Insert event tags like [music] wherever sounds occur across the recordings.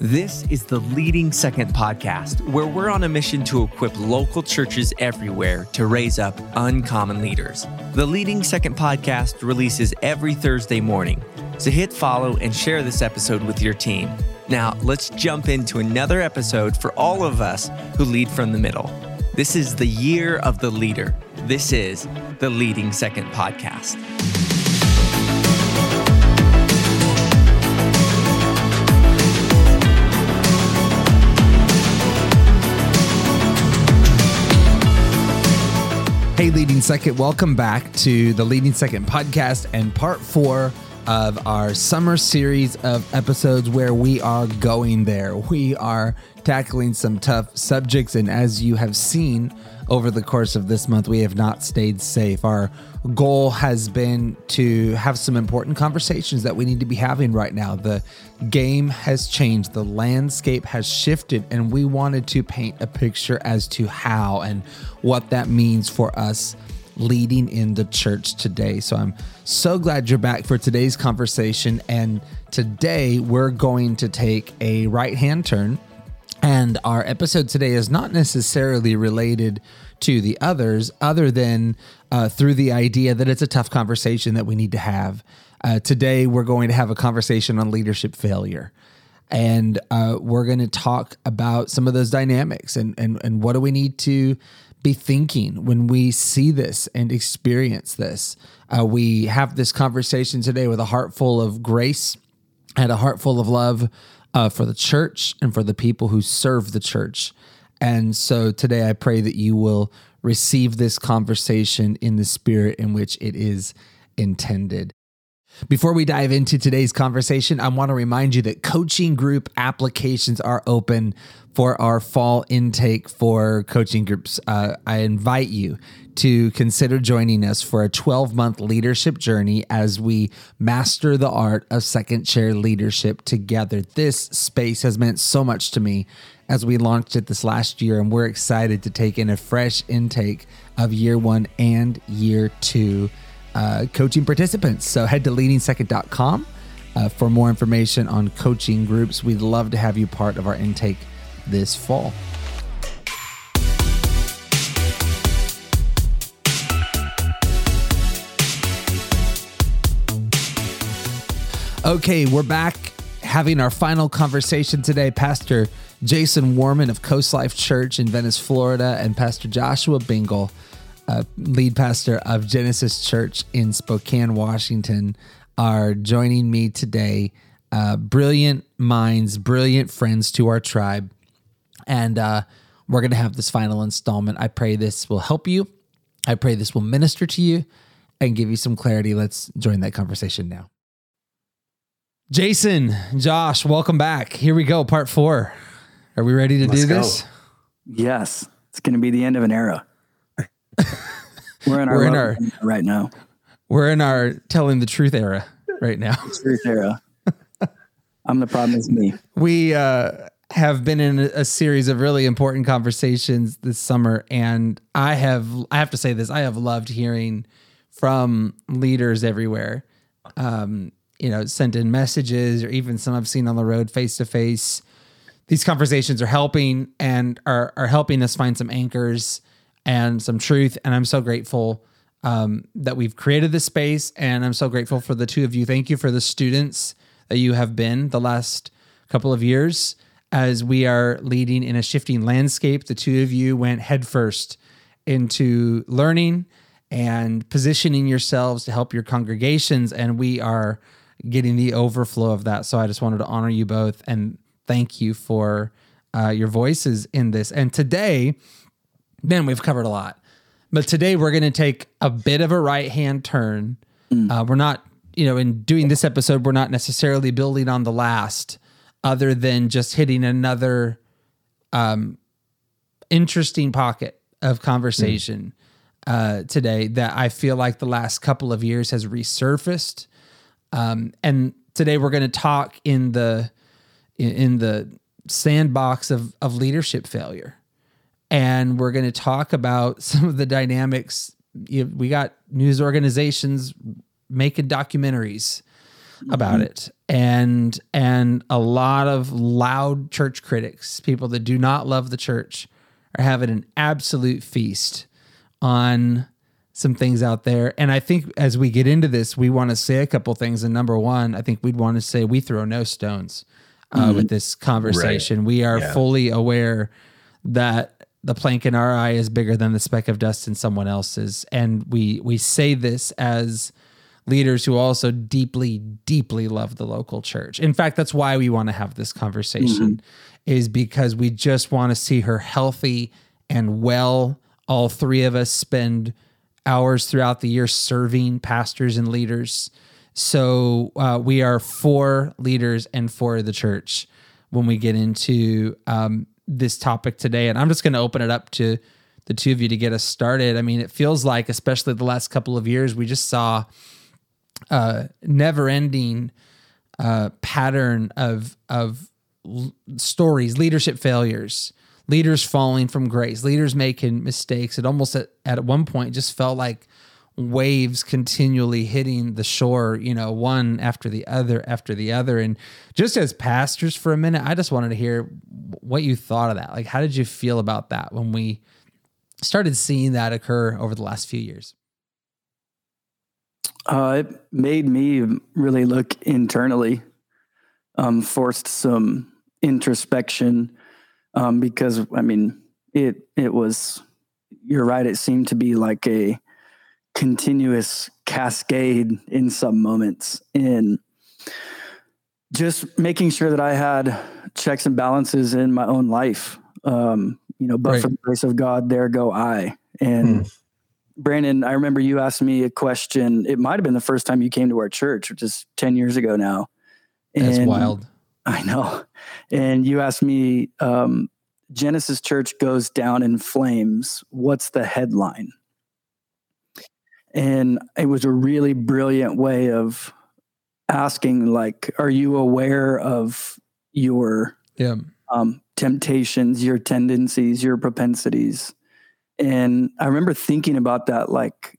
This is the Leading Second podcast, where we're on a mission to equip local churches everywhere to raise up uncommon leaders. The Leading Second podcast releases every Thursday morning, so hit follow and share this episode with your team. Now, let's jump into another episode for all of us who lead from the middle. This is the year of the leader. This is the Leading Second podcast. Leading Second, welcome back to the Leading Second podcast and part four of our summer series of episodes where we are going there. We are tackling some tough subjects, and as you have seen over the course of this month, we have not stayed safe. Our goal has been to have some important conversations that we need to be having right now. The game has changed, the landscape has shifted, and we wanted to paint a picture as to how and what that means for us leading in the church today. So I'm so glad you're back for today's conversation. And today we're going to take a right hand turn. And our episode today is not necessarily related to the others, other than uh, through the idea that it's a tough conversation that we need to have. Uh, today, we're going to have a conversation on leadership failure. And uh, we're going to talk about some of those dynamics and, and, and what do we need to be thinking when we see this and experience this. Uh, we have this conversation today with a heart full of grace and a heart full of love uh, for the church and for the people who serve the church. And so today I pray that you will receive this conversation in the spirit in which it is intended. Before we dive into today's conversation, I want to remind you that coaching group applications are open for our fall intake for coaching groups. Uh, I invite you to consider joining us for a 12 month leadership journey as we master the art of second chair leadership together. This space has meant so much to me as we launched it this last year, and we're excited to take in a fresh intake of year one and year two uh, coaching participants. So head to leadingsecond.com uh, for more information on coaching groups. We'd love to have you part of our intake this fall. Okay, we're back having our final conversation today. Pastor Jason Warman of CoastLife Church in Venice, Florida, and Pastor Joshua Bingle uh, lead pastor of Genesis Church in Spokane, Washington, are joining me today. Uh, brilliant minds, brilliant friends to our tribe. And uh, we're going to have this final installment. I pray this will help you. I pray this will minister to you and give you some clarity. Let's join that conversation now. Jason, Josh, welcome back. Here we go, part four. Are we ready to Let's do this? Yes. It's going to be the end of an era. [laughs] We're in our, we're in our right now. We're in our telling the truth era right now. truth era. [laughs] I'm the problem is me. We uh, have been in a, series of really important conversations this summer, and I have I have to say this: I have loved hearing from leaders everywhere. Um, you know, sent in messages, or even some I've seen on the road face to face. These conversations are helping and are are helping us find some anchors and some truth. And I'm so grateful um, that we've created this space. And I'm so grateful for the two of you. Thank you for the students that you have been the last couple of years as we are leading in a shifting landscape. The two of you went headfirst into learning and positioning yourselves to help your congregations. And we are getting the overflow of that. So I just wanted to honor you both and thank you for uh, your voices in this. And today, man, we've covered a lot. But today we're going to take a bit of a right hand turn. Mm. Uh, we're not, you know, in doing this episode, we're not necessarily building on the last, other than just hitting another um, interesting pocket of conversation mm. uh, today that I feel like the last couple of years has resurfaced. Um, and today we're going to talk in the in, the sandbox of of leadership failure and we're going to talk about [laughs] some of the dynamics. We got news organizations making documentaries about it. And and a lot of loud church critics people that do not love the church are having an absolute feast on some things out there. And i think as we get into this we want to say a couple things. And number one i think we'd want to say we throw no stones uh, with this conversation. We are Yeah. fully aware that the plank in our eye is bigger than the speck of dust in someone else's. And we we say this as leaders who also deeply deeply love the local church in fact that's why we want to have this conversation is because we just want to see her healthy and well all three of us spend hours throughout the year serving pastors and leaders so uh, we are for leaders and for the church when we get into um, this topic today. And I'm just going to open it up to the two of you to get us started. I mean, it feels like, especially the last couple of years, we just saw a never ending uh, pattern of, of l- stories, leadership failures, leaders falling from grace, leaders making mistakes. It almost at, at one point just felt like waves continually hitting the shore, you know, one after the other after the other. And just as pastors for a minute, I just wanted to hear what you thought of that. Like, how did you feel about that when we started seeing that occur over the last few years? Uh, it made me really look internally, um, forced some introspection um, because I mean it it was you're right. It seemed to be like a continuous cascade in some moments in just making sure that I had checks and balances in my own life. Um, you know, but Right. for the grace of God, there go I. And Brandon, I remember you asked me a question. It might have been the first time you came to our church, which is 10 years ago now. That's wild. [laughs] I know. And you asked me, um, Genesis Church goes down in flames. What's the headline? And it was a really brilliant way of asking, like, are you aware of your Yeah. um, temptations, your tendencies, your propensities. And I remember thinking about that. Like,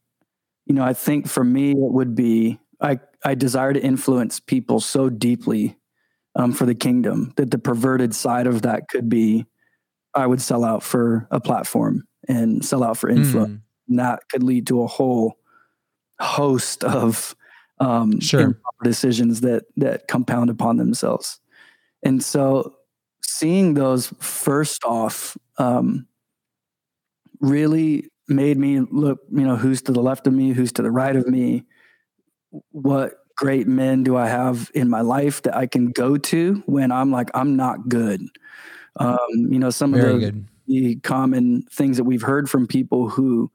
you know, I think for me, it would be I, I desire to influence people so deeply um, for the kingdom that the perverted side of that could be I would sell out for a platform and sell out for influence. Mm, And that could lead to a whole host of um, Sure. improper decisions that that compound upon themselves. And so, seeing those first off um, really made me look. You know, who's to the left of me, who's to the right of me. What great men do I have in my life that I can go to when I'm like I'm not good. Um, you know, some Very of the the common things that we've heard from people who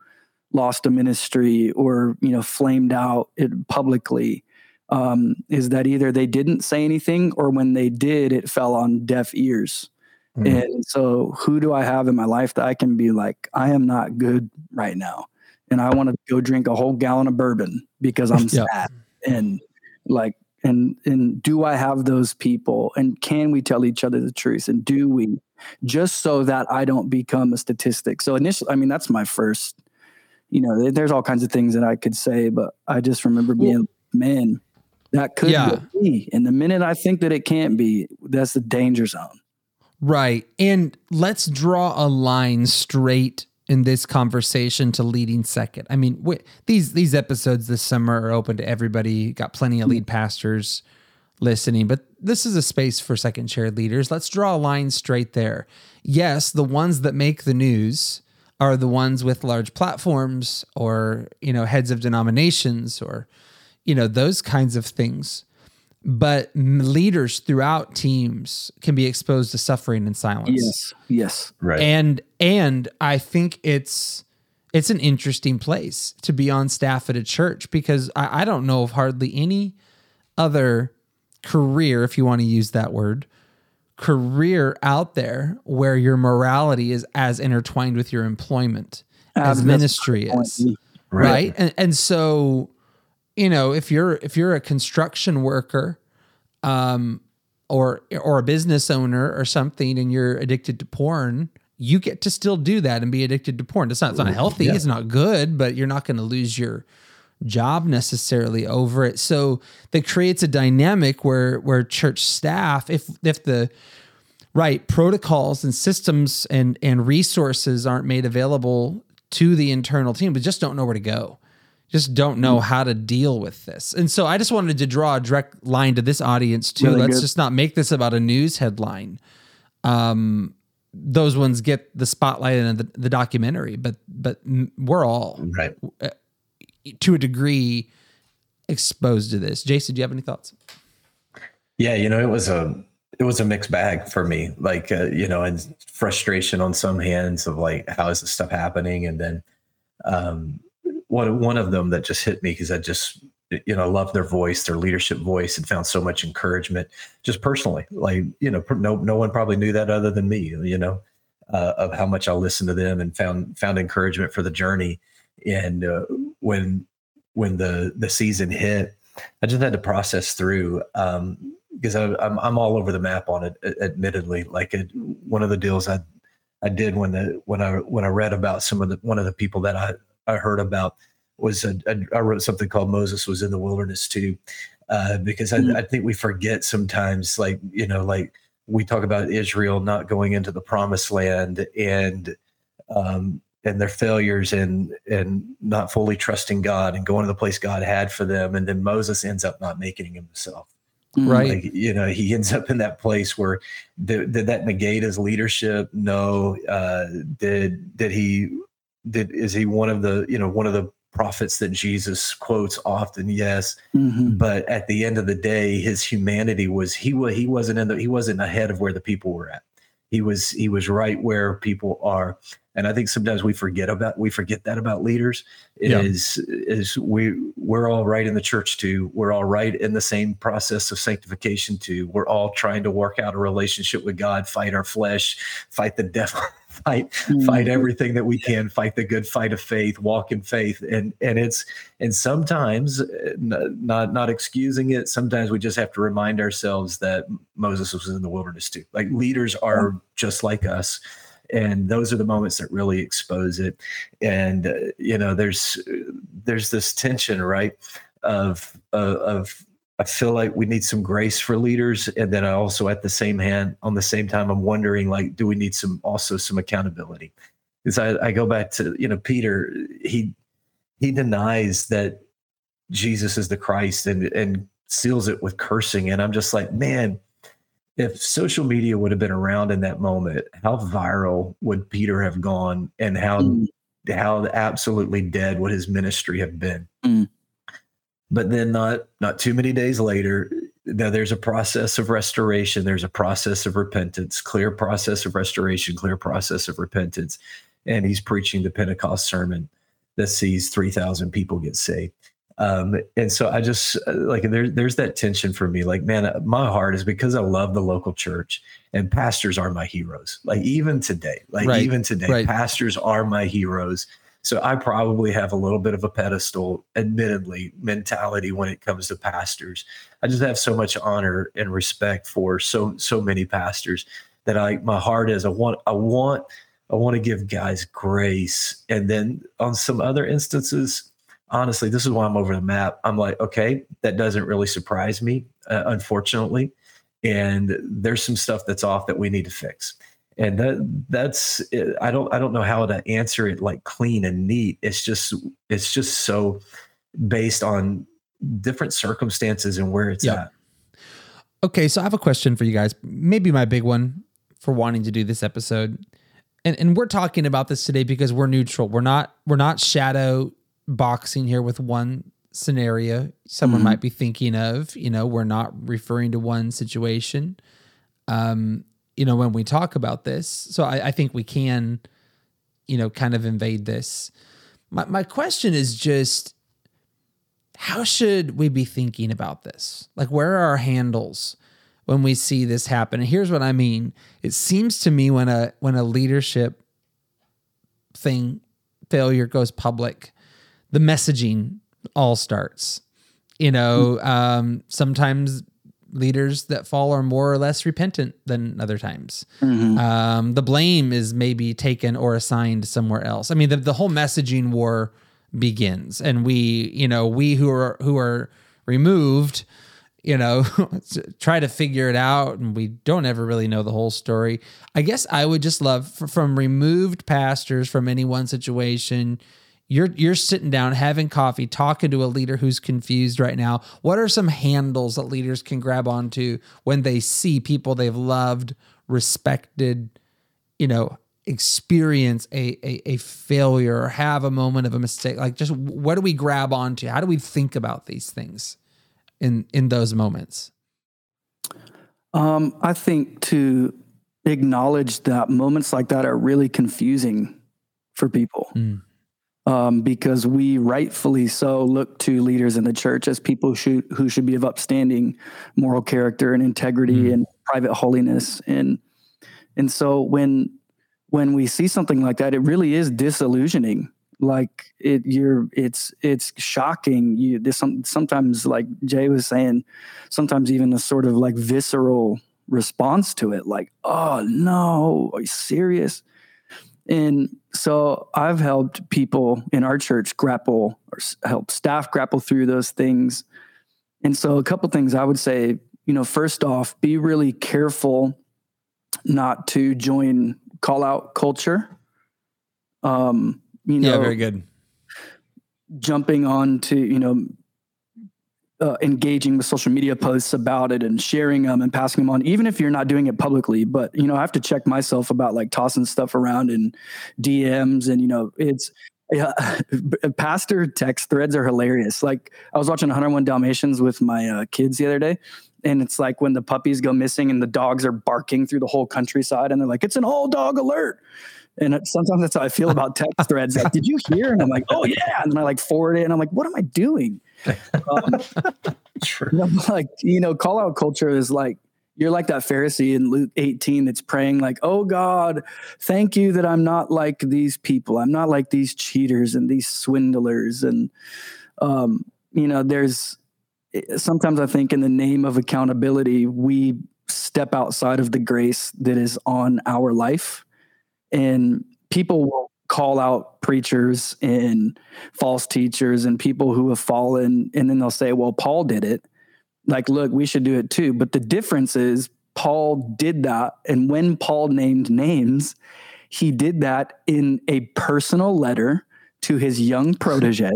lost a ministry or you know flamed out it publicly um, is that either they didn't say anything or when they did it fell on deaf ears Mhm. and so who do i have in my life that i can be like i am not good right now and i want to go drink a whole gallon of bourbon because i'm [laughs] Yeah. sad. And like and and do i have those people? And can we tell each other the truth? And do we? Just so that i don't become a statistic. So initially i mean that's my first you know there's all kinds of things that i could say but i just remember being man that could Yeah. be and the minute i think that it can't be that's the danger zone Right. And let's draw a line straight in this conversation to leading second. I mean, wh- these these episodes this summer are open to everybody. Got plenty of lead pastors listening, but this is a space for second chair leaders. Let's draw a line straight there. Yes, the ones that make the news are the ones with large platforms or, you know, heads of denominations or you know, those kinds of things but leaders throughout teams can be exposed to suffering in silence yes yes Right. and and i think it's it's an interesting place to be on staff at a church because i, I don't know of hardly any other career if you want to use that word career out there where your morality is as intertwined with your employment as Um, ministry my point. is right, and and so you know if you're if you're a construction worker um or or a business owner or something and you're addicted to porn you get to still do that and be addicted to porn it's not it's not healthy Yeah. it's not good but you're not going to lose your job necessarily over it. So that creates a dynamic where where church staff, if if the right protocols and systems and and resources aren't made available to the internal team, but just don't know where to go. Just don't know how to deal with this. And so I just wanted to draw a direct line to this audience too. Really Let's good. just not make this about a news headline. Um, those ones get the spotlight in the, the documentary, but but we're all right uh, to a degree exposed to this. Jason, do you have any thoughts? Yeah, you know, it was a it was a mixed bag for me. Like uh, you know, and frustration on some hands of like how is this stuff happening, and then um, one one of them that just hit me because I just you know love their voice, their leadership voice, and found so much encouragement just personally. Like you know, no no one probably knew that other than me. You know, uh, of how much I listened to them and found found encouragement for the journey. And uh, when when the the season hit, I just had to process through um, because I'm I'm all over the map on it. Admittedly, like it, one of the deals I I did when the when I when I read about some of the one of the people that I I heard about was a, a, I wrote something called Moses was in the wilderness too, uh, because I, mm-hmm. I think we forget sometimes, like you know, like we talk about Israel not going into the promised land and um, and their failures and and not fully trusting God and going to the place God had for them, and then Moses ends up not making himself. Mm-hmm. Right. Like, you know, he ends up in that place where did, did that negate his leadership? No. Uh, did did he did is he one of the you know one of the prophets that Jesus quotes often, yes. Mm-hmm. But at the end of the day, his humanity was he was he wasn't in the he wasn't ahead of where the people were at. He was he was right where people are. And I think sometimes we forget about we forget that about leaders is yeah. is we we're all right in the church too. We're all right in the same process of sanctification too. We're all trying to work out a relationship with God, fight our flesh, fight the devil [laughs] fight mm-hmm. fight everything that we can fight the good fight of faith walk in faith. And and it's and sometimes uh, not not excusing it sometimes we just have to remind ourselves that moses was in the wilderness too. Like leaders are just like us and those are the moments that really expose it. And uh, you know there's there's this tension right of uh, of I feel like we need some grace for leaders, and then I also, at the same hand, on the same time, I'm wondering like, do we need some also some accountability? Because I, I go back to you know Peter, he he denies that Jesus is the Christ and and seals it with cursing, and I'm just like, man, if social media would have been around in that moment, how viral would Peter have gone, and how mm. how absolutely dead would his ministry have been? Mm but then not not too many days later now there's a process of restoration. There's a process of repentance clear process of restoration clear process of repentance. And he's preaching the pentecost sermon that sees 3000 people get saved. Um, and so i just like there, there's that tension for me. Like man my heart is because i love the local church and pastors are my heroes. Like even today like right. even today right. pastors are my heroes so I probably have a little bit of a pedestal, admittedly, mentality when it comes to pastors. I just have so much honor and respect for so so many pastors that I my heart is I want I want I want to give guys grace. And then on some other instances, honestly, this is why I'm over the map. I'm like, okay, that doesn't really surprise me, uh, unfortunately. And there's some stuff that's off that we need to fix and that that's i don't i don't know how to answer it like clean and neat. It's just it's just so based on different circumstances and where it's yeah. at. Okay so i have a question for you guys. Maybe my big one for wanting to do this episode. And and we're talking about this today because we're neutral. We're not we're not shadow boxing here with one scenario someone mm-hmm. might be thinking of. You know we're not referring to one situation. Um you know, when we talk about this. So I, I think we can, you know, kind of invade this. My, my question is just how should we be thinking about this? Like, where are our handles when we see this happen? And here's what I mean. It seems to me when a when a leadership thing failure goes public, the messaging all starts. You know, um, sometimes leaders that fall are more or less repentant than other times. Mm-hmm. Um, the blame is maybe taken or assigned somewhere else. I mean, the, the whole messaging war begins and we you know we who are who are removed you know [laughs] try to figure it out and we don't ever really know the whole story i guess i would just love from removed pastors from any one situation you're you're sitting down having coffee talking to a leader who's confused right now. What are some handles that leaders can grab onto when they see people they've loved respected you know experience a, a, a failure or have a moment of a mistake? Like just what do we grab onto? How do we think about these things in in those moments? Um, i think to acknowledge that moments like that are really confusing for people. Mm um, because we rightfully so look to leaders in the church as people who should, who should be of upstanding moral character and integrity mm. and private holiness. And and so when when we see something like that it really is disillusioning. Like it you're it's it's shocking. You this some, sometimes like jay was saying sometimes even a sort of like visceral response to it like oh no are you serious and so I've helped people in our church grapple or help staff grapple through those things. And so a couple things I would say, you know, first off, be really careful not to join call out culture. Um, you know, yeah, very good. Jumping on to, you know, uh, engaging with social media posts about it and sharing them and passing them on, even if you're not doing it publicly. But you know, I have to check myself about like tossing stuff around in DMs, and you know, it's yeah, [laughs] pastor text threads are hilarious. Like I was watching 101 Dalmatians with my uh, kids the other day, and it's like when the puppies go missing and the dogs are barking through the whole countryside, and they're like, "It's an all dog alert." And sometimes that's how I feel about text threads. Like, did you hear? And I'm like, oh yeah. And then I like forward it, and I'm like, what am I doing? Um, True. You know, [laughs] like you know, call out culture is like you're like that Pharisee in Luke 18 that's praying like, "Oh God, thank you that I'm not like these people. I'm not like these cheaters and these swindlers." And um, you know, there's sometimes I think in the name of accountability, we step outside of the grace that is on our life, and people will call out preachers and false teachers and people who have fallen and then they'll say well paul did it like look we should do it too but the difference is paul did that and when paul named names he did that in a personal letter to his young [laughs] protege.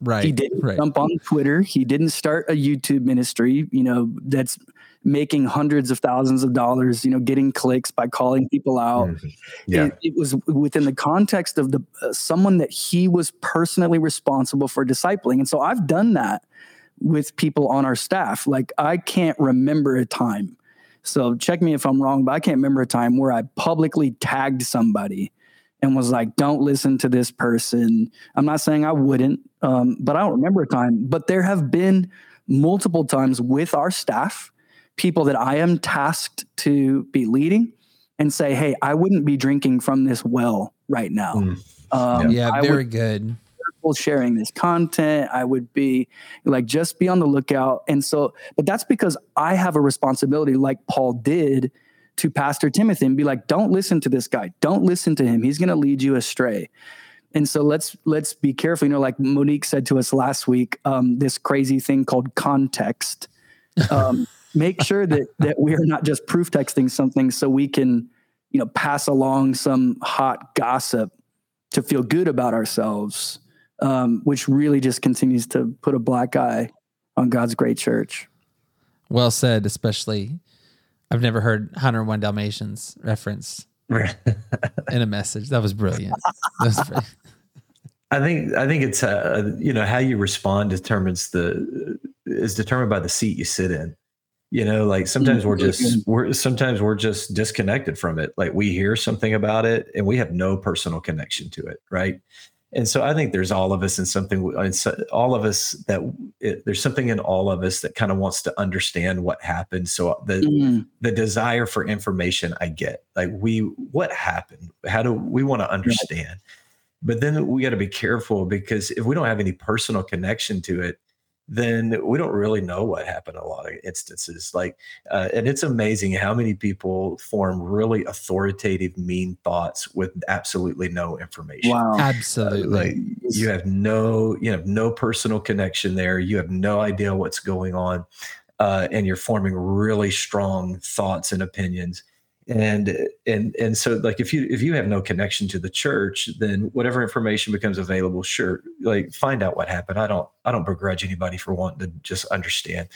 right. He didn't right. jump on Twitter. He didn't start a YouTube ministry, you know, that's making hundreds of thousands of dollars, you know, getting clicks by calling people out. Mm-hmm. Yeah. It, it, was within the context of the uh, someone that he was personally responsible for discipling. And so I've done that with people on our staff. Like I can't remember a time. So check me if I'm wrong, but I can't remember a time where I publicly tagged somebody and was like, don't listen to this person. I'm not saying I wouldn't, um, but I don't remember a time. But there have been multiple times with our staff people that I am tasked to be leading and say, hey, I wouldn't be drinking from this well right now. Mm. Um, yeah, yeah very good. Sharing this content, I would be like, just be on the lookout. And so, but that's because I have a responsibility, like Paul did, to Pastor Timothy and be like, don't listen to this guy. Don't listen to him. He's going to lead you astray. And so let's let's be careful. You know, like Monique said to us last week, um, this crazy thing called context. Um, make sure that [laughs] that we are not just proof texting something so we can you know pass along some hot gossip to feel good about ourselves um, which really just continues to put a black eye on god's great church. Well said especially i've never heard 101 dalmatians reference [laughs] in a message. That was brilliant. That was brilliant. [laughs] I think I think it's uh, you know how you respond determines the is determined by the seat you sit in you know like sometimes we're just we're sometimes we're just disconnected from it. Like we hear something about it and we have no personal connection to it right? And so i think there's all of us in something all of us that it, there's something in all of us that kind of wants to understand what happened. So the mm. the desire for information i get. Like we what happened? How do we want to understand. Right. but then we got to be careful because if we don't have any personal connection to it then we don't really know what happened in a lot of instances. Like, uh, and it's amazing how many people form really authoritative, mean thoughts with absolutely no information. Wow. Absolutely. Uh, like you have no, you have no personal connection there. You have no idea what's going on, uh, and you're forming really strong thoughts and opinions and and and so like if you if you have no connection to the church then whatever information becomes available sure like find out what happened. I don't i don't begrudge anybody for wanting to just understand.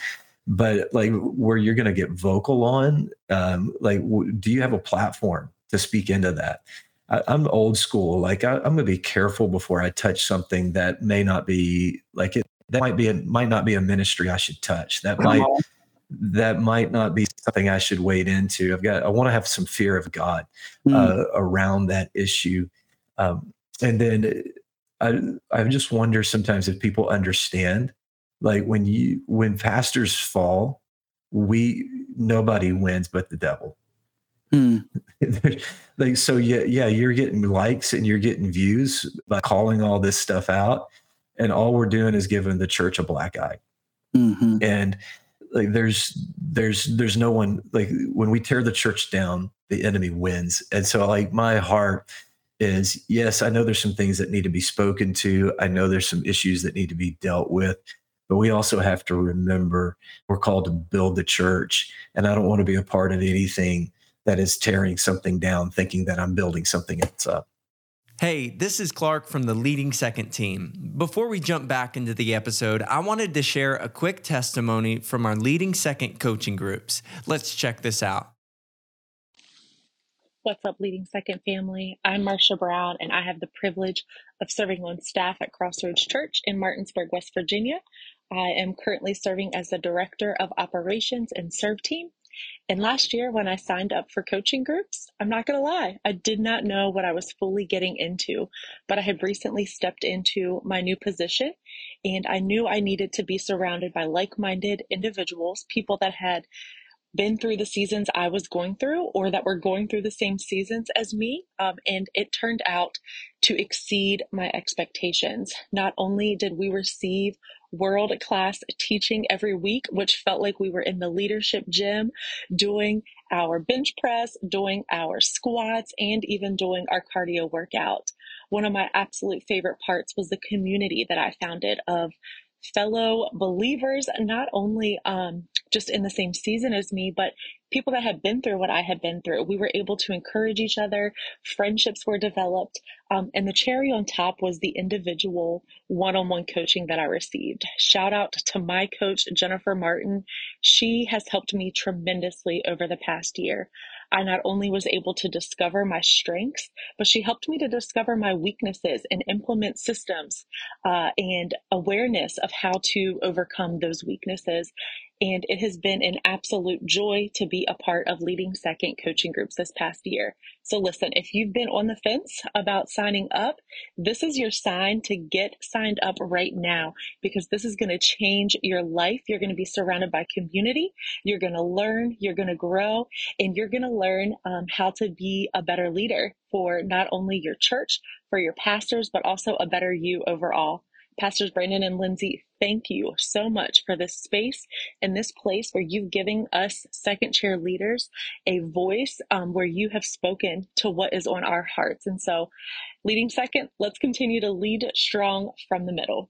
But like where you're going to get vocal on um like w- do you have a platform to speak into that? I, am old school. Like I, am going to be careful before i touch something that may not be like it that might be a might not be a ministry i should touch. That might that might not be something I should wade into. I've got I want to have some fear of God mm. uh, around that issue, um, and then I I just wonder sometimes if people understand, like when you when pastors fall, we nobody wins but the devil. Mm. [laughs] like so yeah yeah you're getting likes and you're getting views by calling all this stuff out and all we're doing is giving the church a black eye mm-hmm. and like there's there's there's no one like when we tear the church down the enemy wins. And so like my heart is yes i know there's some things that need to be spoken to. I know there's some issues that need to be dealt with but we also have to remember we're called to build the church. And i don't want to be a part of anything that is tearing something down thinking that i'm building something else up Hey, this is Clark from the Leading Second team. Before we jump back into the episode, I wanted to share a quick testimony from our Leading Second coaching groups. Let's check this out. What's up, Leading Second family? I'm Marsha Brown, and I have the privilege of serving on staff at Crossroads Church in Martinsburg, West Virginia. I am currently serving as the Director of Operations and Serve Team and last year, when I signed up for coaching groups, I'm not going to lie, I did not know what I was fully getting into. But I have recently stepped into my new position, and I knew I needed to be surrounded by like minded individuals, people that had been through the seasons I was going through or that were going through the same seasons as me. Um, and it turned out to exceed my expectations. Not only did we receive world class teaching every week, which felt like we were in the leadership gym doing our bench press, doing our squats, and even doing our cardio workout. One of my absolute favorite parts was the community that I founded of fellow believers, not only um, just in the same season as me, but people that had been through what I had been through. We were able to encourage each other, friendships were developed, um, and the cherry on top was the individual one on one coaching that I received. Shout out to my coach, Jennifer Martin. She has helped me tremendously over the past year. I not only was able to discover my strengths, but she helped me to discover my weaknesses and implement systems uh, and awareness of how to overcome those weaknesses. And it has been an absolute joy to be a part of leading second coaching groups this past year. So listen, if you've been on the fence about signing up, this is your sign to get signed up right now because this is going to change your life. You're going to be surrounded by community. You're going to learn, you're going to grow, and you're going to learn um, how to be a better leader for not only your church, for your pastors, but also a better you overall. Pastors Brandon and Lindsay, thank you so much for this space and this place where you've given us second chair leaders a voice um, where you have spoken to what is on our hearts. And so, leading second, let's continue to lead strong from the middle.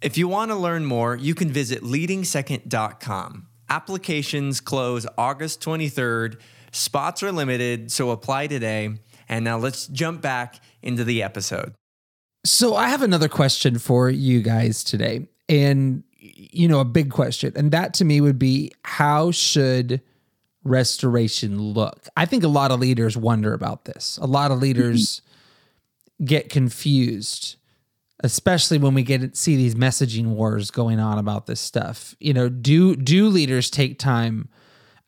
If you want to learn more, you can visit leadingsecond.com. Applications close August 23rd. Spots are limited, so apply today. And now let's jump back into the episode. So I have another question for you guys today. And you know, a big question. And that to me would be how should restoration look? I think a lot of leaders wonder about this. A lot of leaders [clears throat] get confused, especially when we get see these messaging wars going on about this stuff. You know, do do leaders take time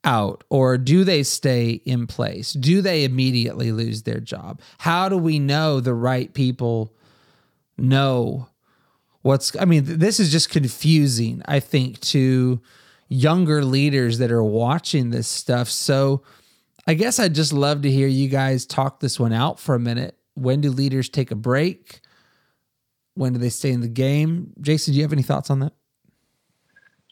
out or do they stay in place? Do they immediately lose their job? How do we know the right people know what's I mean this is just confusing I think to younger leaders that are watching this stuff. So I guess I'd just love to hear you guys talk this one out for a minute. When do leaders take a break? When do they stay in the game? Jason, do you have any thoughts on that?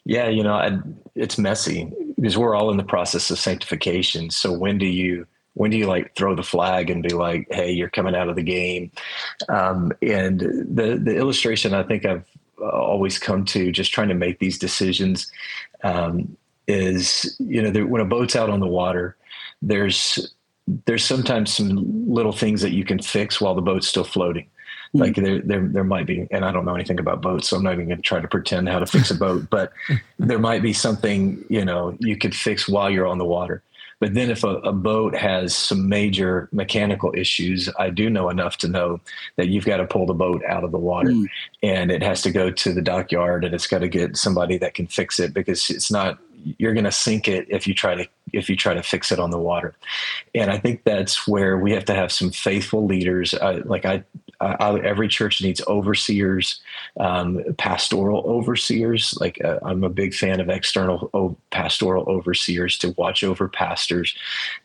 Yeah, you know, I, it's messy because we're all in the process of sanctification. So when do you when do you like throw the flag and be like, "Hey, you're coming out of the game"? Um, and the the illustration I think I've uh, always come to just trying to make these decisions um, is you know there, when a boat's out on the water, there's there's sometimes some little things that you can fix while the boat's still floating. Hmm. Like there, there, there might be, and I don't know anything about boats, so I'm not even going to try to pretend how to fix a boat. But [laughs] there might be something you know you could fix while you're on the water. But then if a, a, boat has some major mechanical issues, I do know enough to know that you've got to pull the boat out of the water mm. and it has to go to the dockyard and it's got to get somebody that can fix it because it's not you're going to sink it if you try to if you try to fix it on the water and i think that's where we have to have some faithful leaders uh, like I, I, every church needs overseers um, pastoral overseers. Like uh, i'm a big fan of external o- pastoral overseers to watch over pastors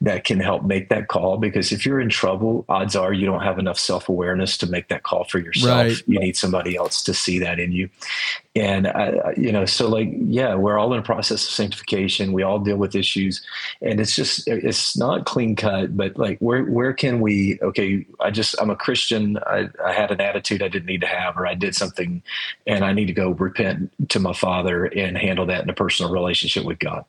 that can help make that call. Because if you're in trouble odds are you don't have enough self-awareness to make that call for yourself. Right. you need somebody else to see that in you and I, you know so like yeah we're all in a process of sanctification. We all deal with issues. And it's just it's not clean cut but like where where can we okay i just i'm a christian. I, I had an attitude i didn't need to have or i did something and i need to go repent to my father and handle that in a personal relationship with god.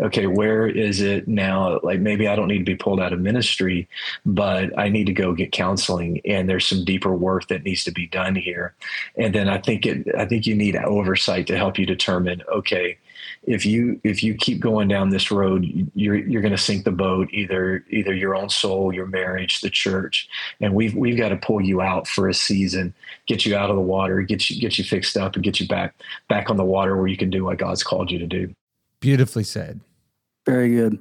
Okay where is it now? Like maybe i don't need to be pulled out of ministry but i need to go get counseling and there's some deeper work that needs to be done here. And then i think it i think you need oversight to help you determine okay if you if you keep going down this road you're you're going to sink the boat either either your own soul your marriage the church. And we've we've got to pull you out for a season get you out of the water get you get you fixed up and get you back back on the water where you can do what God's called you to do. Beautifully said. Very good.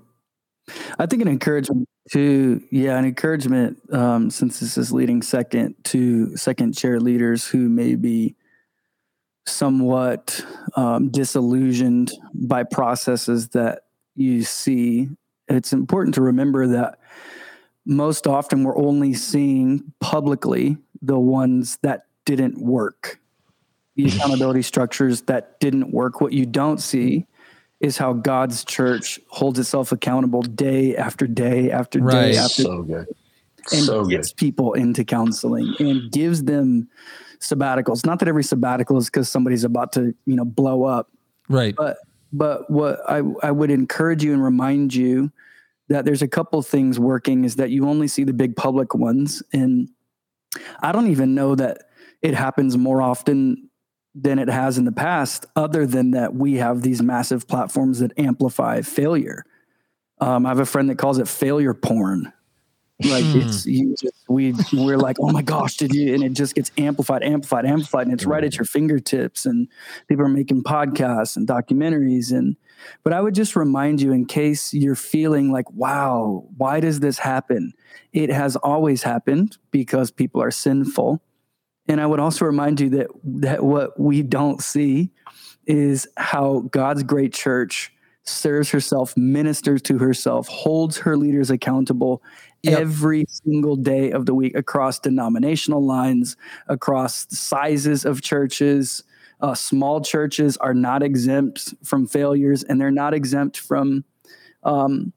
I think an encouragement to yeah an encouragement um, since this is leading second to second chair leaders who may be somewhat um, disillusioned by processes that you see, it's important to remember that most often we're only seeing publicly the ones that didn't work, the accountability structures that didn't work. What you don't see is how God's church holds itself accountable day after day after right. day after so good. and so gets good. people into counseling and gives them sabbaticals. Not that every sabbatical is because somebody's about to, you know, blow up. Right. But but what I, I would encourage you and remind you that there's a couple things working is that you only see the big public ones. And I don't even know that it happens more often than it has in the past, other than that we have these massive platforms that amplify failure. Um, I have a friend that calls it failure porn. Like hmm. it's you just we we're like, oh my gosh, did you? And it just gets amplified, amplified, amplified, and it's right at mm. your fingertips. And people are making podcasts and documentaries. And but I would just remind you, in case you're feeling like, wow, why does this happen? It has always happened because people are sinful. And I would also remind you that that what we don't see is how God's great church serves herself, ministers to herself, holds her leaders accountable, yep. every single day of the week across denominational lines, across sizes of churches. Uh, small churches are not exempt from failures and they're not exempt from um,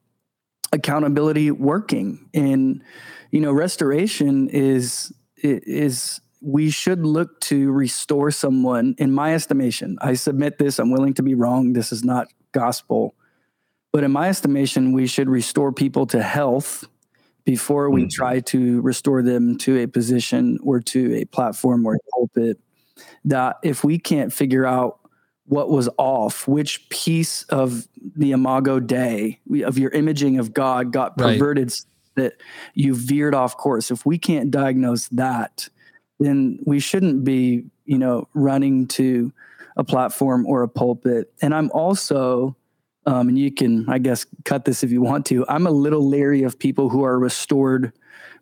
accountability working. And, you know, restoration is, is, we should look to restore someone in my estimation. I submit this, I'm willing to be wrong. This is not gospel. But in my estimation, we should restore people to health before we mm-hmm. try to restore them to a position or to a platform or a pulpit that if we can't figure out what was off, which piece of the imago Dei of your imaging of God got perverted right. that you veered off course. If we can't diagnose that, then we shouldn't be, you know, running to a platform or a pulpit. And I'm also um, and you can, I guess, cut this if you want to. I'm a little leery of people who are restored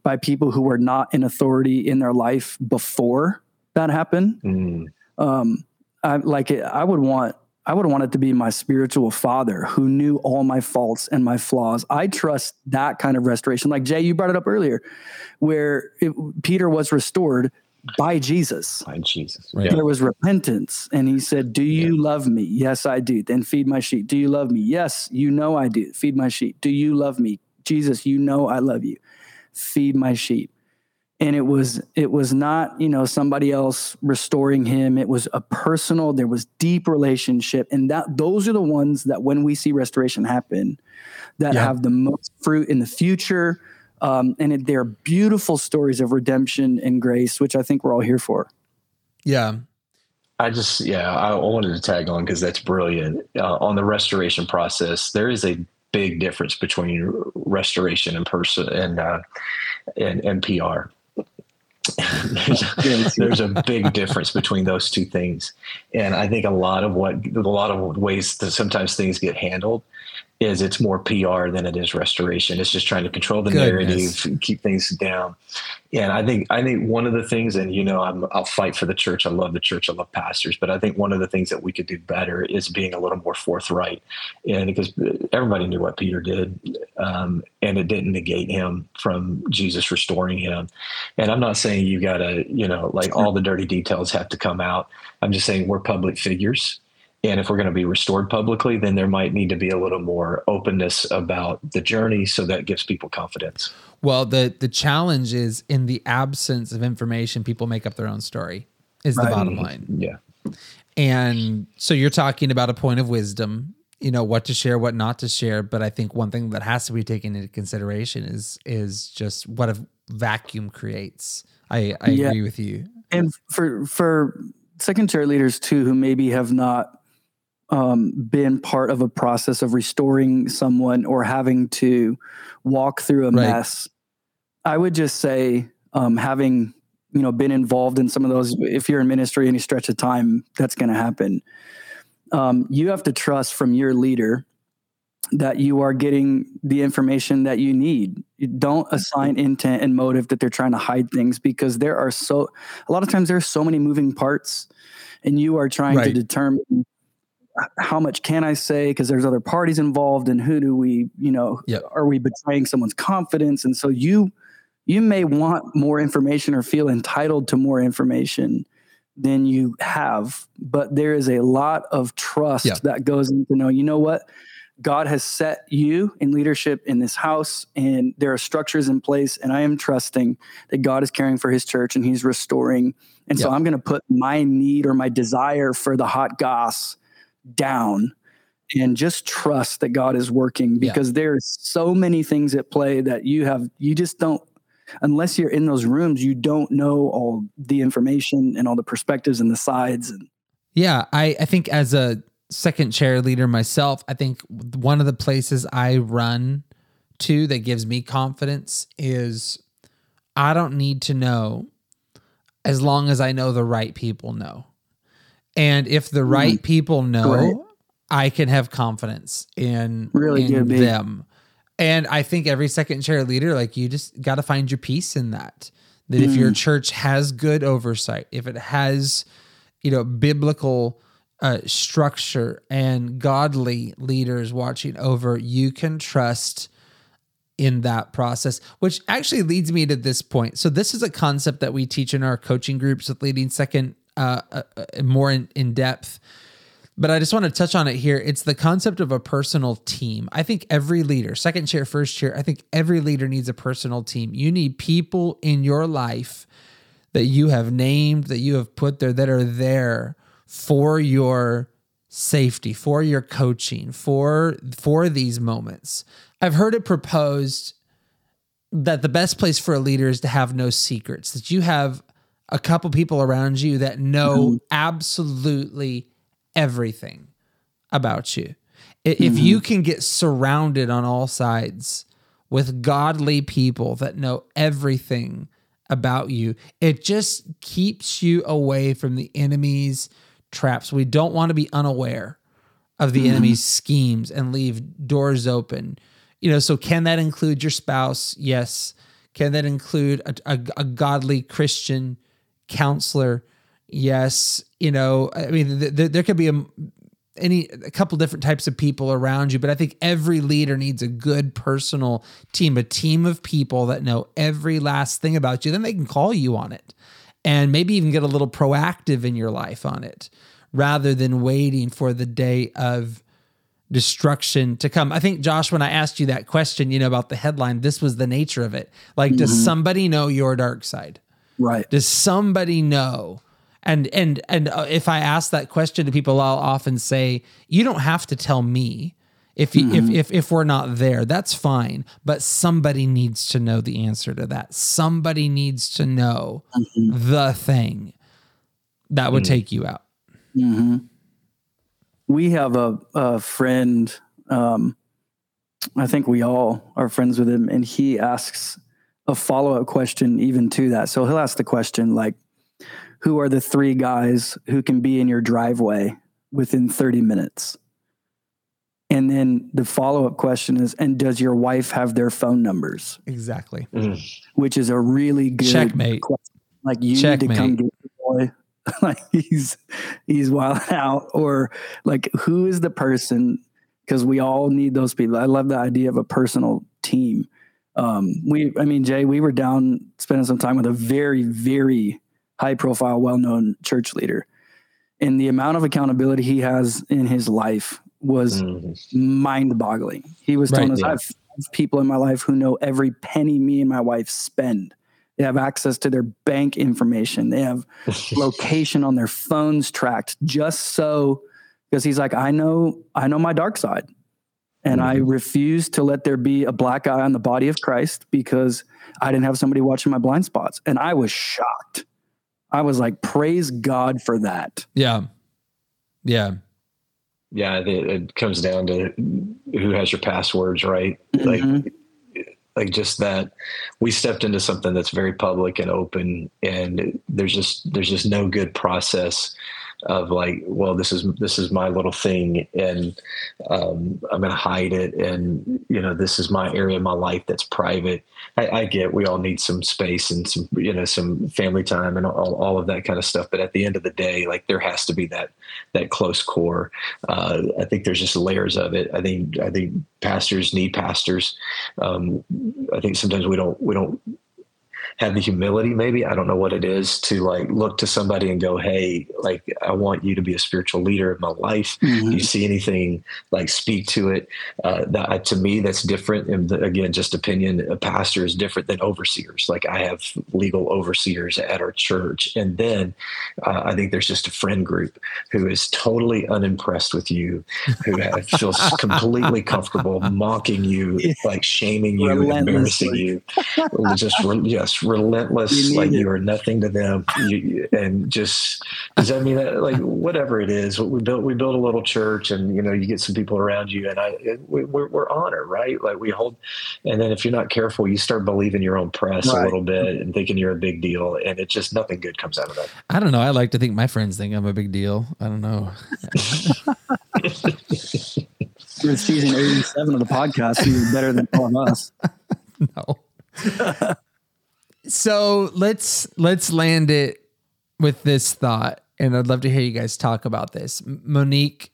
by people who were not in authority in their life before that happened. Mm. Um, I like it. I would want. I would want it to be my spiritual father who knew all my faults and my flaws. I trust that kind of restoration. Like Jay, you brought it up earlier, where it, Peter was restored by Jesus. By Jesus. Right. Yeah. There was repentance. And he said, Do you love me? Yes, I do. Then feed my sheep. Do you love me? Yes, you know I do. Feed my sheep. Do you love me? Jesus, you know I love you. Feed my sheep. And it was it was not, you know, somebody else restoring him. It was a personal, there was deep relationship. And that those are the ones that when we see restoration happen, that Yeah. have the most fruit in the future. Um, and it, they're beautiful stories of redemption and grace, which I think we're all here for. Yeah. I just, yeah, I wanted to tag on because that's brilliant. Uh, on the restoration process, there is a big difference between restoration and person and uh, and, and PR. [laughs] [laughs] there's, a, there's a big difference between those two things, and I think a lot of what a lot of ways that sometimes things get handled is it's more PR than it is restoration. It's just trying to control the Goodness. narrative, keep things down. And I think I think one of the things, and you know, I'm, I'll fight for the church. I love the church. I love pastors, but I think one of the things that we could do better is being a little more forthright. And because everybody knew what Peter did, um, and it didn't negate him from Jesus restoring him. And I'm not saying you got to, you know, like all the dirty details have to come out. I'm just saying we're public figures. And if we're going to be restored publicly, then there might need to be a little more openness about the journey so that gives people confidence. Well, the the challenge is in the absence of information, people make up their own story. Is the Right. bottom line. Yeah. And so you're talking about a point of wisdom, you know, what to share, what not to share. But I think one thing that has to be taken into consideration is is just what a vacuum creates. I, I Yeah. agree with you. and for for second chair leaders too who maybe have not um, been part of a process of restoring someone or having to walk through a Right. mess i would just say um, having you know been involved in some of those if you're in ministry any stretch of time that's going to happen um, you have to trust from your leader that you are getting the information that you need. You don't assign intent and motive that they're trying to hide things because there are so a lot of times there are so many moving parts and you are trying to determine how much can I say because there's other parties involved and who do we, you know, Yep. are we betraying someone's confidence and so you you may want more information or feel entitled to more information than you have but there is a lot of trust Yeah. that goes into know you know what God has set you in leadership in this house, and there are structures in place. And I am trusting that God is caring for his church and he's restoring. And so I'm going to put my need or my desire for the hot goss down and just trust that God is working Yeah. because there's so many things at play that you have, you just don't, unless you're in those rooms, you don't know all the information and all the perspectives and the sides. And Yeah, I, I think as a second chair leader myself, I think one of the places I run to that gives me confidence is I don't need to know as long as I know the right people know. And if the right people know, Right. I can have confidence in, Really in good, them. And I think every second chair leader, like you just got to find your peace in that. That if your church has good oversight, if it has, you know, biblical uh, structure and godly leaders watching over, you can trust in that process, which actually leads me to this point. So, this is a concept that we teach in our coaching groups with leading second, uh, uh, uh, more in, in depth. But I just want to touch on it here. It's the concept of a personal team. I think every leader, second chair, first chair, I think every leader needs a personal team. You need people in your life that you have named, that you have put there, that are there for your safety, for your coaching, for for these moments. I've heard it proposed that the best place for a leader is to have no secrets, that you have a couple people around you that know mm-hmm. absolutely everything about you. If mm-hmm. you can get surrounded on all sides with godly people that know everything about you, it just keeps you away from the enemy's traps. We don't want to be unaware of the mm-hmm. enemy's schemes and leave doors open. You know, so can that include your spouse? Yes. Can that include a, a, a godly Christian counselor? Yes. You know, I mean, th- th- there could be a, any a couple different types of people around you, but I think every leader needs a good personal team, a team of people that know every last thing about you. Then they can call you on it. and maybe even get a little proactive in your life on it rather than waiting for the day of destruction to come. I think Josh when I asked you that question, you know about the headline, this was the nature of it. Like does Mm-hmm. somebody know your dark side? Right. Does somebody know? And and and uh, if I ask that question to people, I'll often say, "You don't have to tell me if you, if if if we're not there. That's fine. But somebody needs to know the answer to that. Somebody needs to know the thing that would take you out. hmm We have a, a friend. Um, I think we all are friends with him, and he asks a follow up question even to that. So he'll ask the question like, "Who are the three guys who can be in your driveway within 30 minutes?" And then the follow up question is, "And does your wife have their phone numbers?" Exactly. Mm-hmm. Which is a really good Checkmate. question. Like you need to come get the boy. [laughs] like he's he's wild out, or like who is the person? Because we all need those people. I love the idea of a personal team. Um, we, I mean, Jay, we were down spending some time with a very, very high profile, well known church leader, and the amount of accountability he has in his life was Mhm. mind boggling. He was telling Right, us, yeah. I have people in my life who know every penny me and my wife spend. They have access to their bank information. They have [laughs] location on their phones tracked just so because he's like, I know, I know my dark side. And I refused to let there be a black eye on the body of Christ because I didn't have somebody watching my blind spots. And I was shocked. I was like, praise God for that. Yeah. Yeah. yeah it, it comes down to who has your passwords right like Mhm. like just that we stepped into something that's very public and open and there's just there's just no good process of like well this is this is my little thing and um, i'm going to hide it and you know this is my area of my life that's private. I, I get we all need some space and some you know some family time and all, all of that kind of stuff. But at the end of the day like there has to be that that close core. Uh, i think there's just layers of it. I think i think pastors need pastors. Um, I think sometimes we don't we don't have the humility maybe. I don't know what it is to like look to somebody and go hey like i want you to be a spiritual leader of my life. Mhm. you see anything like speak to it? Uh, that to me that's different and again just opinion a pastor is different than overseers. Like i have legal overseers at our church and then uh, i think there's just a friend group who is totally unimpressed with you who feels completely comfortable mocking you [laughs] like shaming you embarrassing you just re- yes relentless You like it. you are nothing to them you, you- and just does that mean that like whatever it is we built we built a little church and you know you get some people around you and i we, we're, we're honored right like we hold and then if you're not careful you start believing your own press a little bit and thinking you're a big deal and it just nothing good comes out of that I don't know. I like to think my friends think I'm a big deal. I don't know. [laughs] You're season 87 of the podcast. So you're better than all of us. [laughs] no. [laughs] so let's let's land it with this thought, and I'd love to hear you guys talk about this. Monique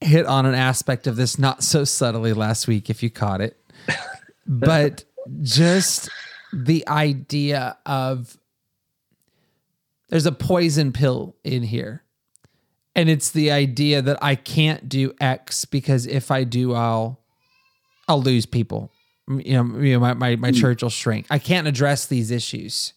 hit on an aspect of this not so subtly last week, if you caught it, [laughs] but just the idea of there's a poison pill in here. And it's the idea that I can't do X because if I do, I'll I'll lose people you know, you know my, my, my hmm. church will shrink. I can't address these issues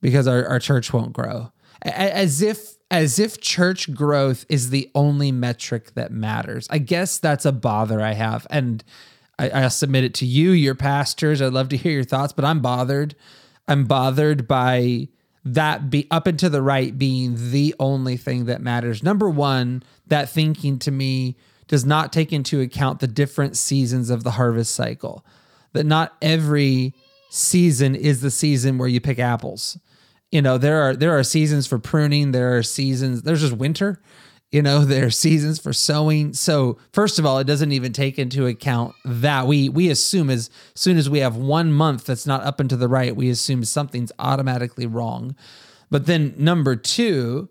because our, our church won't grow. As if as if church growth is the only metric that matters. I guess that's a bother I have. And I, I'll submit it to you, your pastors. I'd love to hear your thoughts, but I'm bothered. I'm bothered by that be up and to the right being the only thing that matters. Number one, that thinking to me does not take into account the different seasons of the harvest cycle. That not every season is the season where you pick apples. You know, there are there are seasons for pruning, there are seasons, there's just winter. You know, [laughs] there are seasons for sowing. So, first of all, it doesn't even take into account that we we assume as soon as we have one month that's not up and to the right, we assume something's automatically wrong. But then number 2,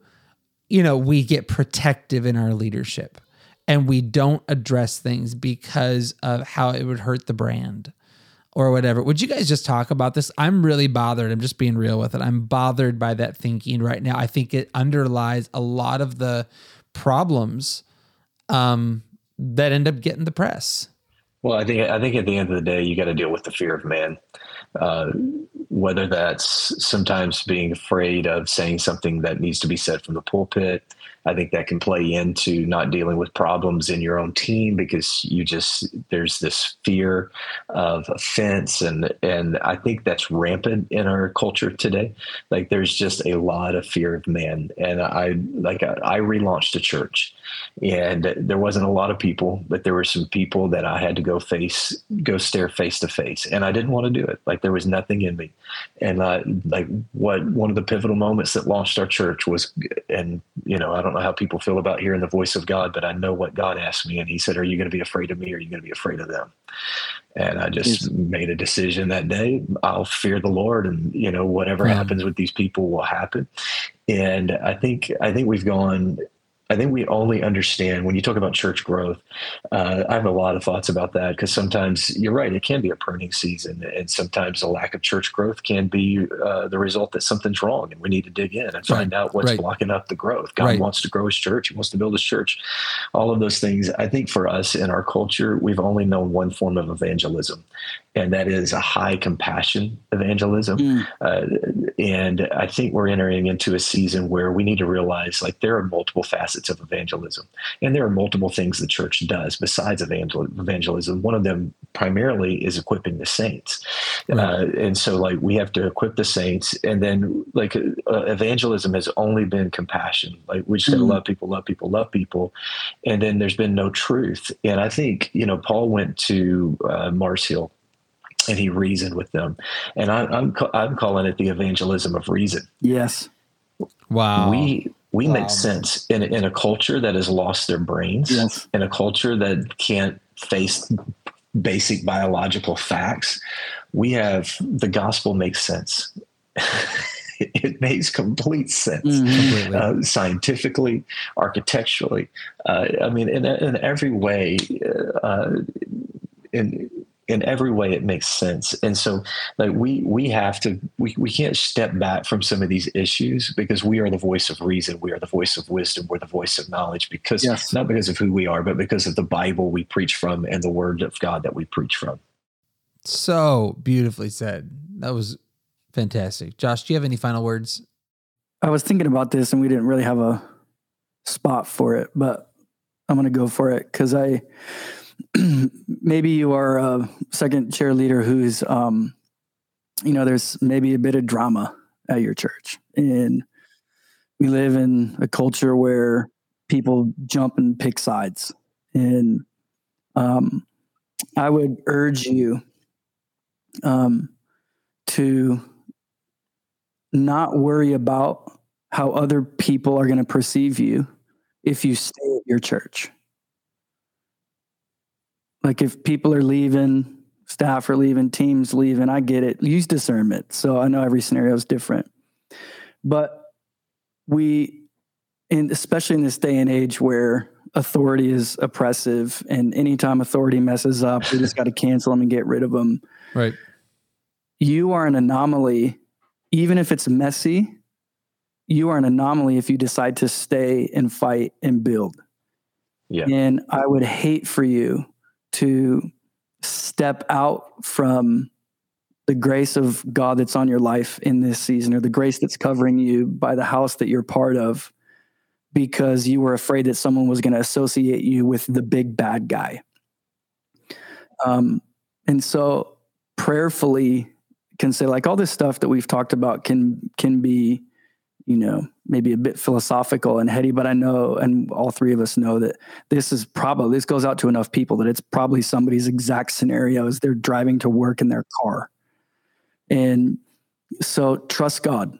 you know, we get protective in our leadership and we don't address things because of how it would hurt the brand or whatever. Would you guys just talk about this? I'm really bothered. I'm just being real with it. I'm bothered by that thinking right now. I think it underlies a lot of the problems um, that end up getting the press. Well, I think I think at the end of the day, you got to deal with the fear of man. Uh, whether that's sometimes being afraid of saying something that needs to be said from the pulpit, I think that can play into not dealing with problems in your own team because you just there's this fear of offense and and I think that's rampant in our culture today. Like there's just a lot of fear of man. And I like I, I relaunched a church and there wasn't a lot of people, but there were some people that I had to go face go stare face to face. And I didn't want to do it. Like there was nothing in me. And uh, like what one of the pivotal moments that launched our church was and you know, I don't know how people feel about hearing the voice of God, but I know what God asked me. And he said, Are you going to be afraid of me or are you going to be afraid of them? And I just yes. made a decision that day. I'll fear the Lord and, you know, whatever yeah. happens with these people will happen. And I think, I think we've gone I think we only understand when you talk about church growth. Uh, I have a lot of thoughts about that because sometimes you're right, it can be a pruning season, and sometimes a lack of church growth can be uh, the result that something's wrong, and we need to dig in and find right. out what's right. blocking up the growth. God right. wants to grow His church; He wants to build His church. All of those things. I think for us in our culture, we've only known one form of evangelism, and that is a high compassion evangelism. Mm. Uh, and I think we're entering into a season where we need to realize, like, there are multiple facets of evangelism. And there are multiple things the church does besides evangel- evangelism. One of them primarily is equipping the saints. Right. Uh, and so, like, we have to equip the saints. And then, like, uh, evangelism has only been compassion. Like, we just got to mm-hmm. love people, love people, love people. And then there's been no truth. And I think, you know, Paul went to uh, Mars Hill and he reasoned with them. And I, I'm, I'm calling it the evangelism of reason. Yes. Wow. We we wow. make sense in, in a culture that has lost their brains, yes. in a culture that can't face basic biological facts. We have the gospel makes sense. [laughs] it makes complete sense mm-hmm. uh, scientifically, architecturally. Uh, I mean, in, in every way, uh, in in every way it makes sense. And so like we we have to we, we can't step back from some of these issues because we are the voice of reason we are the voice of wisdom we're the voice of knowledge because yes. not because of who we are but because of the bible we preach from and the word of god that we preach from. So beautifully said. That was fantastic. Josh do you have any final words? I was thinking about this and we didn't really have a spot for it but i'm going to go for it because i [clears throat] maybe you are a second chair leader who's, um, you know, there's maybe a bit of drama at your church. And we live in a culture where people jump and pick sides. And um, I would urge you um, to not worry about how other people are going to perceive you if you stay at your church. Like if people are leaving, staff are leaving, teams leaving, I get it. Use discernment. So I know every scenario is different. But we, in, especially in this day and age where authority is oppressive and anytime authority messes up, we just got to cancel them and get rid of them. Right. You are an anomaly, even if it's messy. You are an anomaly if you decide to stay and fight and build. Yeah. And I would hate for you to step out from the grace of God that's on your life in this season or the grace that's covering you by the house that you're part of because you were afraid that someone was going to associate you with the big bad guy. Um, and so prayerfully can say like all this stuff that we've talked about can can be you know, maybe a bit philosophical and heady, but I know, and all three of us know that this is probably, this goes out to enough people that it's probably somebody's exact scenario is they're driving to work in their car. And so trust God,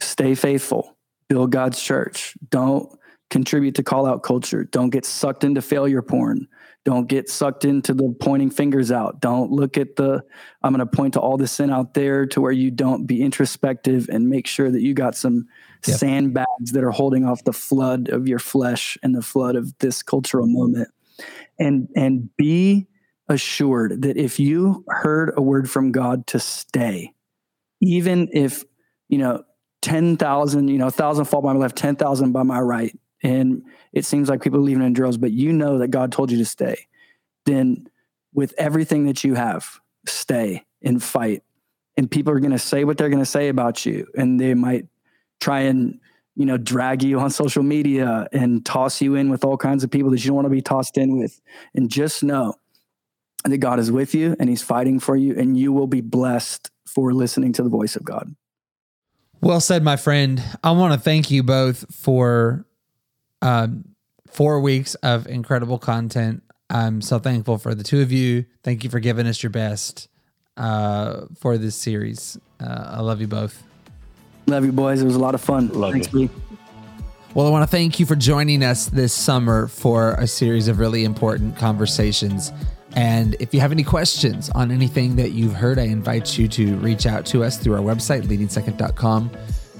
stay faithful, build God's church. Don't contribute to call out culture. Don't get sucked into failure porn. Don't get sucked into the pointing fingers out. Don't look at the, I'm going to point to all the sin out there to where you don't be introspective and make sure that you got some yep. sandbags that are holding off the flood of your flesh and the flood of this cultural moment. And, and be assured that if you heard a word from God to stay, even if, you know, 10,000, you know, 1,000 fall by my left, 10,000 by my right, and it seems like people are leaving in drills, but you know that God told you to stay, then with everything that you have, stay and fight. And people are going to say what they're going to say about you, and they might try and you know drag you on social media and toss you in with all kinds of people that you don't want to be tossed in with. And just know that God is with you and He's fighting for you, and you will be blessed for listening to the voice of God. Well said, my friend. I want to thank you both for um, four weeks of incredible content. I'm so thankful for the two of you. Thank you for giving us your best uh, for this series. Uh, I love you both. Love you, boys. It was a lot of fun. Love Thanks, you. B. Well, I want to thank you for joining us this summer for a series of really important conversations. And if you have any questions on anything that you've heard, I invite you to reach out to us through our website, leadingsecond.com.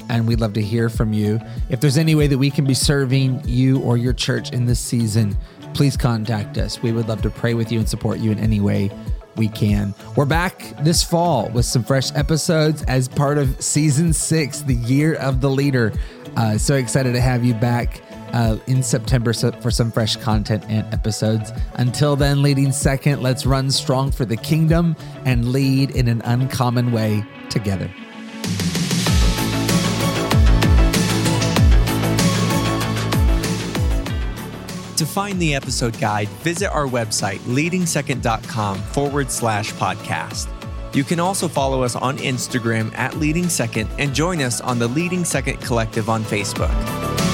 And we'd love to hear from you. If there's any way that we can be serving you or your church in this season, please contact us. We would love to pray with you and support you in any way we can. We're back this fall with some fresh episodes as part of season six, the year of the leader. Uh, so excited to have you back uh, in September for some fresh content and episodes. Until then, leading second, let's run strong for the kingdom and lead in an uncommon way together. To find the episode guide, visit our website, leadingsecond.com forward slash podcast. You can also follow us on Instagram at Leading Second and join us on the Leading Second Collective on Facebook.